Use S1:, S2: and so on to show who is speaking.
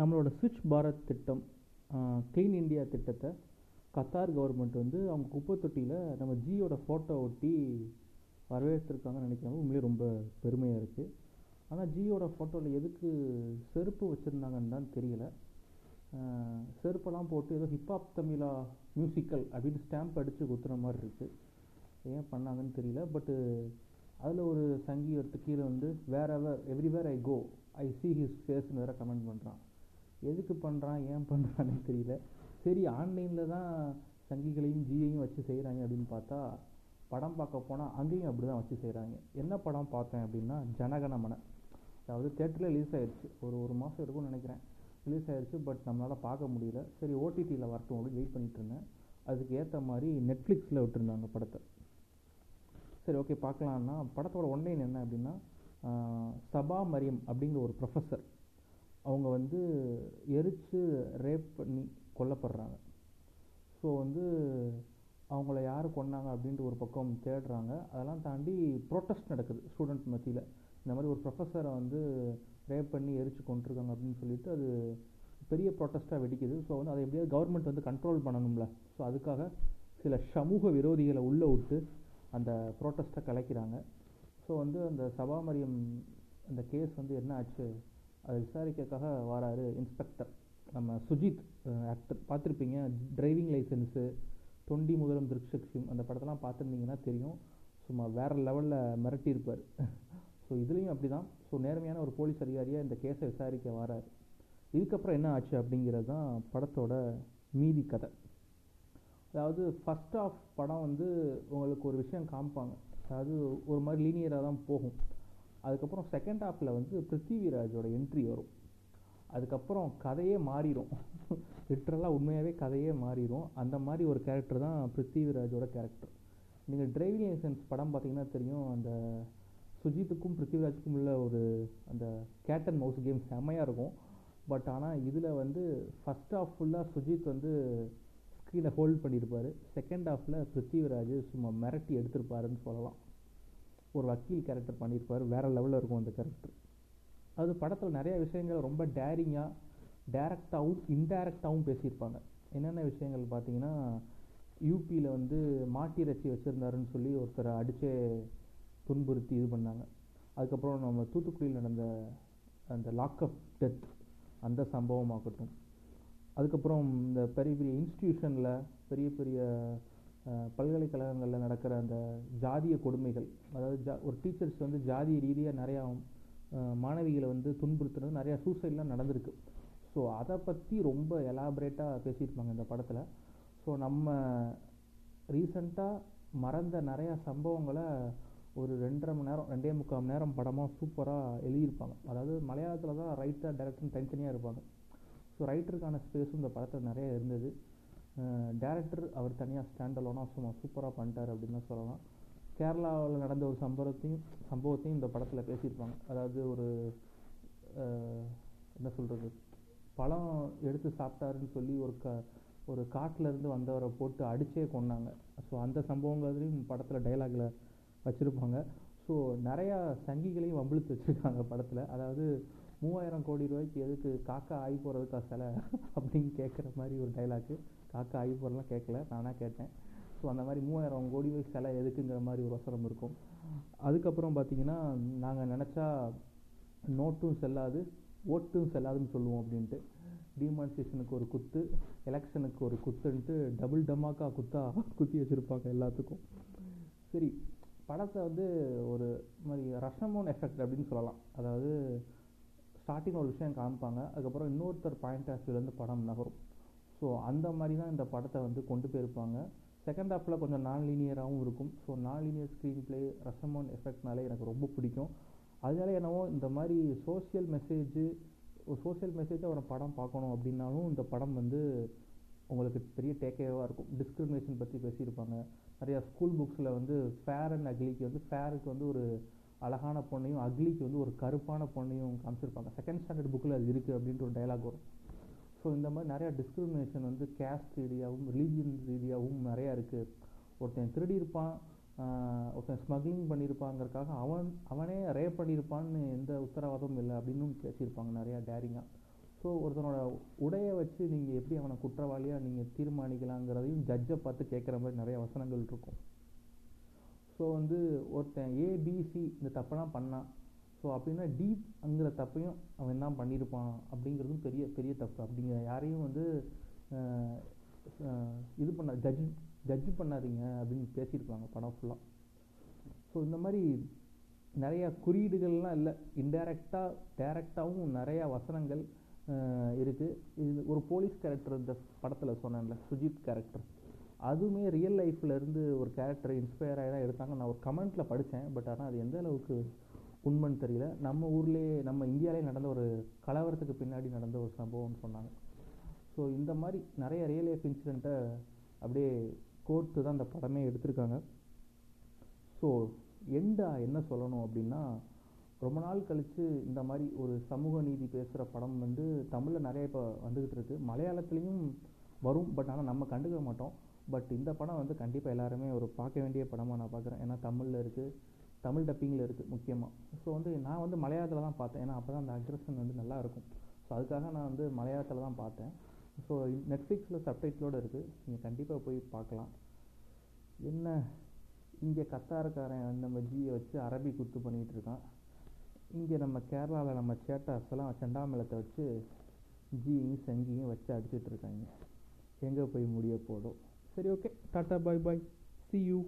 S1: நம்மளோட ஸ்விட்ச் பாரத் திட்டம் க்ளீன் இந்தியா திட்டத்தை கத்தார் கவர்மெண்ட் வந்து அவங்க குப்பை தொட்டியில் நம்ம ஜியோட ஃபோட்டோ ஒட்டி வரவேற்றிருக்காங்கன்னு நினைக்கிறாங்க உண்மையிலே ரொம்ப பெருமையாக இருக்குது ஆனால் ஜியோட ஃபோட்டோவில் எதுக்கு செருப்பு வச்சுருந்தாங்கன்னு தான் தெரியல. செருப்பெல்லாம் போட்டு ஏதோ ஹிப்ஹாப் தமிழா மியூசிக்கல் அப்படின்னு ஸ்டாம்ப் அடித்து குத்துற மாதிரி இருக்குது ஏன் பண்ணாங்கன்னு தெரியல. பட்டு அதில் ஒரு சங்கி எடுத்து கீழே வந்து wherever everywhere I go I see his ஃபேஸ்னு வேறு கமெண்ட் பண்ணுறான் எதுக்கு பண்ணுறான் ஏன் பண்ணுறான்னு தெரியல. சரி ஆன்லைனில் தான் சங்கிகளையும் ஜியையும் வச்சு செய்கிறாங்க அப்படின்னு பார்த்தா படம் பார்க்க போனால் அங்கேயும் அப்படி தான் வச்சு செய்கிறாங்க என்ன படம் பார்த்தேன் அப்படின்னா ஜனகணமன அதாவது தேட்டரில் ரிலீஸ் ஆகிடுச்சு ஒரு ஒரு மாதம் இருக்கும்னு நினைக்கிறேன். ரிலீஸ் ஆகிடுச்சு பட் நம்மளால் பார்க்க முடியல. சரி ஓடிடியில் வரட்டும் அப்படின்னு வெயிட் பண்ணிகிட்டு இருந்தேன். அதுக்கு ஏற்ற மாதிரி நெட்ஃப்ளிக்ஸில் விட்டுருந்தாங்க படத்தை. சரி ஓகே பார்க்கலான்னா படத்தோட ஒன்லைன் என்ன அப்படின்னா சபா மரியம் அப்படிங்கிற ஒரு ப்ரொஃபஸர் அவங்க வந்து எரித்து ரேப் பண்ணி கொல்லப்படுறாங்க. ஸோ வந்து அவங்கள யார் கொன்னாங்க அப்படின்ட்டு ஒரு பக்கம் தேடுறாங்க. அதெல்லாம் தாண்டி ப்ரொட்டஸ்ட் நடக்குது ஸ்டூடெண்ட் மத்தியில். இந்த மாதிரி ஒரு ப்ரொஃபஸரை வந்து ரேப் பண்ணி எரிச்சு கொண்டிருக்காங்க அப்படின்னு சொல்லிட்டு அது பெரிய ப்ரொட்டஸ்ட்டாக வெடிக்குது. ஸோ வந்து அதை எப்படியாவது கவர்மெண்ட் வந்து கண்ட்ரோல் பண்ணணும்ல. ஸோ அதுக்காக சில சமூக விரோதிகளை உள்ளே விட்டு அந்த ப்ரோட்டஸ்ட்டை கலைக்கிறாங்க. ஸோ வந்து அந்த சபாமரியம் அந்த கேஸ் வந்து என்ன ஆச்சு? அதை விசாரிக்கிறதுக்காக வராரு இன்ஸ்பெக்டர் நம்ம சுஜித் ஆக்டர் பார்த்துருப்பீங்க. டிரைவிங் லைசன்ஸு தொண்டி முதலம் திருக்ஷக்ஷிம் அந்த படத்தெல்லாம் பார்த்துருந்தீங்கன்னா தெரியும். சும்மா வேறு லெவலில் மிரட்டியிருப்பார். ஸோ இதுலேயும் அப்படி தான் ஸோ நேர்மையான ஒரு போலீஸ் அதிகாரியாக இந்த கேஸை விசாரிக்க வராரு. இதுக்கப்புறம் என்ன ஆச்சு அப்படிங்கிறது தான் படத்தோட மீதி கதை. அதாவது ஃபஸ்ட் ஆஃப் படம் வந்து உங்களுக்கு ஒரு விஷயம் காமிப்பாங்க. அதாவது ஒரு மாதிரி லீனியராக தான் போகும். அதுக்கப்புறம் செகண்ட் ஹாஃபில் வந்து பிருத்திவிராஜோட என்ட்ரி வரும். அதுக்கப்புறம் கதையே மாறிடும் லிட்ரலாக உண்மையாகவே கதையே மாறிடும் அந்த மாதிரி ஒரு கேரக்டர் தான் பிருத்திவிராஜோட கேரக்டர் நீங்கள் டிரைவிங் லைசன்ஸ் படம் பார்த்தீங்கன்னா தெரியும். அந்த சுஜித்துக்கும் பிருத்திவிராஜுக்கும் உள்ள ஒரு அந்த கேட் அண்ட் மவுஸ் கேம் செம்மையாக இருக்கும். பட் ஆனால் இதில் வந்து ஃபஸ்ட் ஆஃப் ஃபுல்லாக சுஜித் வந்து ஸ்க்ரீனை ஹோல்ட் பண்ணியிருப்பார் செகண்ட் ஹாஃபில் பிருத்திவிராஜ் சும்மா மிரட்டி எடுத்திருப்பாருன்னு சொல்லலாம். ஒரு வக்கீல் கேரக்டர் பண்ணியிருப்பார். வேறு லெவலில் இருக்கும் அந்த கேரக்டர் அது படத்தில் நிறைய விஷயங்கள் ரொம்ப டேரிங்காக டேரக்டாகவும் இன்டைரக்டாகவும் பேசியிருப்பாங்க. என்னென்ன விஷயங்கள் பார்த்தீங்கன்னா யூபியில் வந்து மாட்டி இறைச்சி வச்சுருந்தாருன்னு சொல்லி ஒருத்தரை அடித்தே துன்புறுத்தி இது பண்ணாங்க. அதுக்கப்புறம் நம்ம தூத்துக்குடியில் நடந்த அந்த லாக்அப் டெத் அந்த சம்பவமாகட்டும். அதுக்கப்புறம் இந்த பெரிய பெரிய இன்ஸ்டியூஷனில் பெரிய பெரிய பல்கலைக்கழகங்களில் நடக்கிற அந்த ஜாதிய கொடுமைகள் அதாவது ஜா ஒரு டீச்சர்ஸ் வந்து ஜாதிய ரீதியாக நிறையா மாணவிகளை வந்து துன்புறுத்துறது நிறையா சூசைட்லாம் நடந்திருக்கு. ஸோ அதை பற்றி ரொம்ப எலாபரேட்டாக பேசியிருப்பாங்க இந்த படத்தில். ஸோ நம்ம ரீசண்டாக மறந்த நிறையா சம்பவங்களை ஒரு ரெண்டரை மணி நேரம் ரெண்டே முக்கால் மணி நேரம் படமாக சூப்பராக எழுதியிருப்பாங்க. அதாவது மலையாளத்தில் தான் ரைட்டர் டேரக்டர் தனித்தனியாக இருப்பாங்க. ஸோ ரைட்டருக்கான ஸ்பேஸும் இந்த படத்தில் நிறைய இருந்தது. டேரக்டர் அவர் தனியாக ஸ்டாண்ட் அலோனாக சும்மா சூப்பராக பண்ணிட்டார் அப்படின்னு தான் சொல்லலாம். கேரளாவில் நடந்த ஒரு சம்பவத்தையும் சம்பவத்தையும் இந்த படத்தில் பேசியிருப்பாங்க. அதாவது ஒரு என்ன சொல்கிறது பழம் எடுத்து சாப்பிட்டாருன்னு சொல்லி ஒரு க ஒரு காட்டிலேருந்து வந்தவரை போட்டு அடித்தே கொண்டாங்க ஸோ அந்த சம்பவங்கிறதுலையும் படத்தில் டைலாகில் வச்சுருப்பாங்க. ஸோ நிறையா சங்கிகளையும் வம்பிழுத்து வச்சுருக்காங்க படத்தில். அதாவது மூவாயிரம் கோடி ரூபாய்க்கு எதுக்கு காக்கா ஆகி போகிறதுக்கா சிலை அப்படின்னு கேட்குற மாதிரி ஒரு டைலாக்கு காக்கா ஆகி போகிறலாம் கேட்கல நானாக கேட்டேன். ஸோ அந்த மாதிரி மூவாயிரம் கோடி ரூபாய்க்கு சிலை எதுக்குங்கிற மாதிரி ஒரு வசனம் இருக்கும். அதுக்கப்புறம் பார்த்தீங்கன்னா நாங்கள் நினச்சா நோட்டும் செல்லாது ஓட்டும் செல்லாதுன்னு சொல்லுவோம் அப்படின்ட்டு. டிமானிசேஷனுக்கு ஒரு குத்து எலெக்ஷனுக்கு ஒரு குத்துன்ட்டு டபுள் டமாக்கா குத்தா குத்தி வச்சுருப்பாங்க எல்லாத்துக்கும். சரி படத்தை வந்து ஒரு மாதிரி ரஷமோன் எஃபெக்ட் அப்படின்னு சொல்லலாம். அதாவது ஸ்டார்டிங் ஒரு விஷயம் காமிப்பாங்க அதுக்கப்புறம் இன்னொருத்தர் பாயிண்ட் ஆஃப் வியூலேருந்து படம் நகரும். ஸோ அந்த மாதிரி தான் இந்த படத்தை வந்து கொண்டு போயிருப்பாங்க. செகண்ட் ஹாஃபில் கொஞ்சம் நான் லீனியராகவும் இருக்கும். ஸோ நான் லீனியர் ஸ்க்ரீன் ப்ளே ரசமான் எஃபெக்ட்னாலே எனக்கு ரொம்ப பிடிக்கும். அதனால என்னவோ இந்த மாதிரி சோசியல் மெசேஜு ஒரு சோசியல் மெசேஜாக ஒரு படம் பார்க்கணும் அப்படின்னாலும் இந்த படம் வந்து உங்களுக்கு பெரிய டேக்கேவாக இருக்கும். டிஸ்கிரிமினேஷன் பற்றி பேசியிருப்பாங்க. நிறையா ஸ்கூல் புக்ஸில் வந்து ஃபேர் அண்ட் அக்லிக்கு வந்து ஃபேருக்கு வந்து ஒரு அழகான பொண்ணையும் அக்லிக்கு வந்து ஒரு கருப்பான பொண்ணையும் காமிச்சிருப்பாங்க. செகண்ட் ஸ்டாண்டர்ட் புக்கில் அது இருக்குது அப்படின்ற ஒரு டைலாக் வரும். ஸோ இந்த மாதிரி நிறையா டிஸ்கிரிமினேஷன் வந்து கேஸ்ட் ரீதியாகவும் ரிலீஜியன் ரீதியாகவும் நிறையா இருக்குது ஒருத்தன் திருடியிருப்பான் ஒருத்தன் ஸ்மக்லிங் பண்ணியிருப்பாங்கிறக்காக அவன் அவனே ரேப் பண்ணியிருப்பான்னு எந்த உத்தரவாதமும் இல்லை அப்படின்னு பேசியிருப்பாங்க நிறையா டேரிங்காக ஸோ ஒருத்தனோட உடையை வச்சு நீங்கள் எப்படி அவனை குற்றவாளியாக நீங்கள் தீர்மானிக்கலாங்கிறதையும் ஜட்ஜை பார்த்து கேட்குற மாதிரி நிறைய வசனங்கள் இருக்கும். ஸோ வந்து ஒருத்தன் ஏபிசி இந்த தப்பெல்லாம் பண்ணான். ஸோ அப்படின்னா டீப்ங்கிற தப்பையும் அவன் தான் பண்ணியிருப்பான் அப்படிங்கிறதும் பெரிய பெரிய தப்பு. அப்படிங்கிற யாரையும் வந்து இது பண்ண ஜட்ஜ் ஜட்ஜ் பண்ணாதீங்க அப்படின்னு பேசியிருப்பாங்க படம் ஃபுல்லாக ஸோ இந்த மாதிரி நிறையா குறியீடுகள்லாம் இல்லை. இன்டைரக்டாக டைரக்டாகவும் நிறையா வசனங்கள் இருக்குது இது ஒரு போலீஸ் கேரக்டர் இந்த படத்தில் சொன்னேன்ல சுஜித் கேரக்டர் அதுவுமே ரியல் லைஃப்பில் இருந்து ஒரு கேரக்டர் இன்ஸ்பயர் ஆகி தான் எடுத்தாங்க நான் ஒரு கமெண்ட்டில் படித்தேன் பட் ஆனால் அது எந்த அளவுக்கு உண்மைன்னு தெரியல. நம்ம ஊர்லேயே நம்ம இந்தியாவிலே நடந்த ஒரு கலவரத்துக்கு பின்னாடி நடந்த ஒரு சம்பவம்னு சொன்னாங்க. ஸோ இந்த மாதிரி நிறைய ரியல் லைஃப் இன்சிடெண்ட்டை அப்படியே கோர்த்து தான் இந்த படமே எடுத்திருக்காங்க. ஸோ எண்டா என்ன சொல்லணும் அப்படின்னா ரொம்ப நாள் கழித்து இந்த மாதிரி ஒரு சமூக நீதி பேசுகிற படம் வந்து தமிழில் நிறைய இப்போ வந்துக்கிட்டு இருக்குது மலையாளத்துலேயும் வரும் பட் ஆனால் நம்ம கண்டுக்க மாட்டோம். பட் இந்த படம் வந்து கண்டிப்பாக எல்லாருமே ஒரு பார்க்க வேண்டிய படமாக நான் பார்க்குறேன். ஏன்னா தமிழில் இருக்குது தமிழ் டப்பிங்கில் இருக்குது முக்கியமாக ஸோ வந்து நான் வந்து மலையாளத்தில் தான் பார்த்தேன். ஏன்னா அப்போ தான் அந்த அக்ரஷன் வந்து நல்லா இருக்கும். ஸோ அதுக்காக நான் வந்து மலையாளத்தில் தான் பார்த்தேன். ஸோ நெட்ஃப்ளிக்ஸில் சப்டைட்டிலோடு இருக்குது நீங்கள் கண்டிப்பாக போய் பார்க்கலாம். என்ன? இங்கே கத்தாருக்காரன் நம்ம ஜியை வச்சு அரபி குத்து பண்ணிகிட்டு இருக்கான். இங்கே நம்ம கேரளாவில் நம்ம சேட்டாஸ்லாம் செண்டாமலத்தை வச்சு ஜியும் சங்கியும் வச்சு அடிச்சிட்டு இருக்காங்க. எங்கே போய் முடிய போடும் சரி okay tata bye bye. See you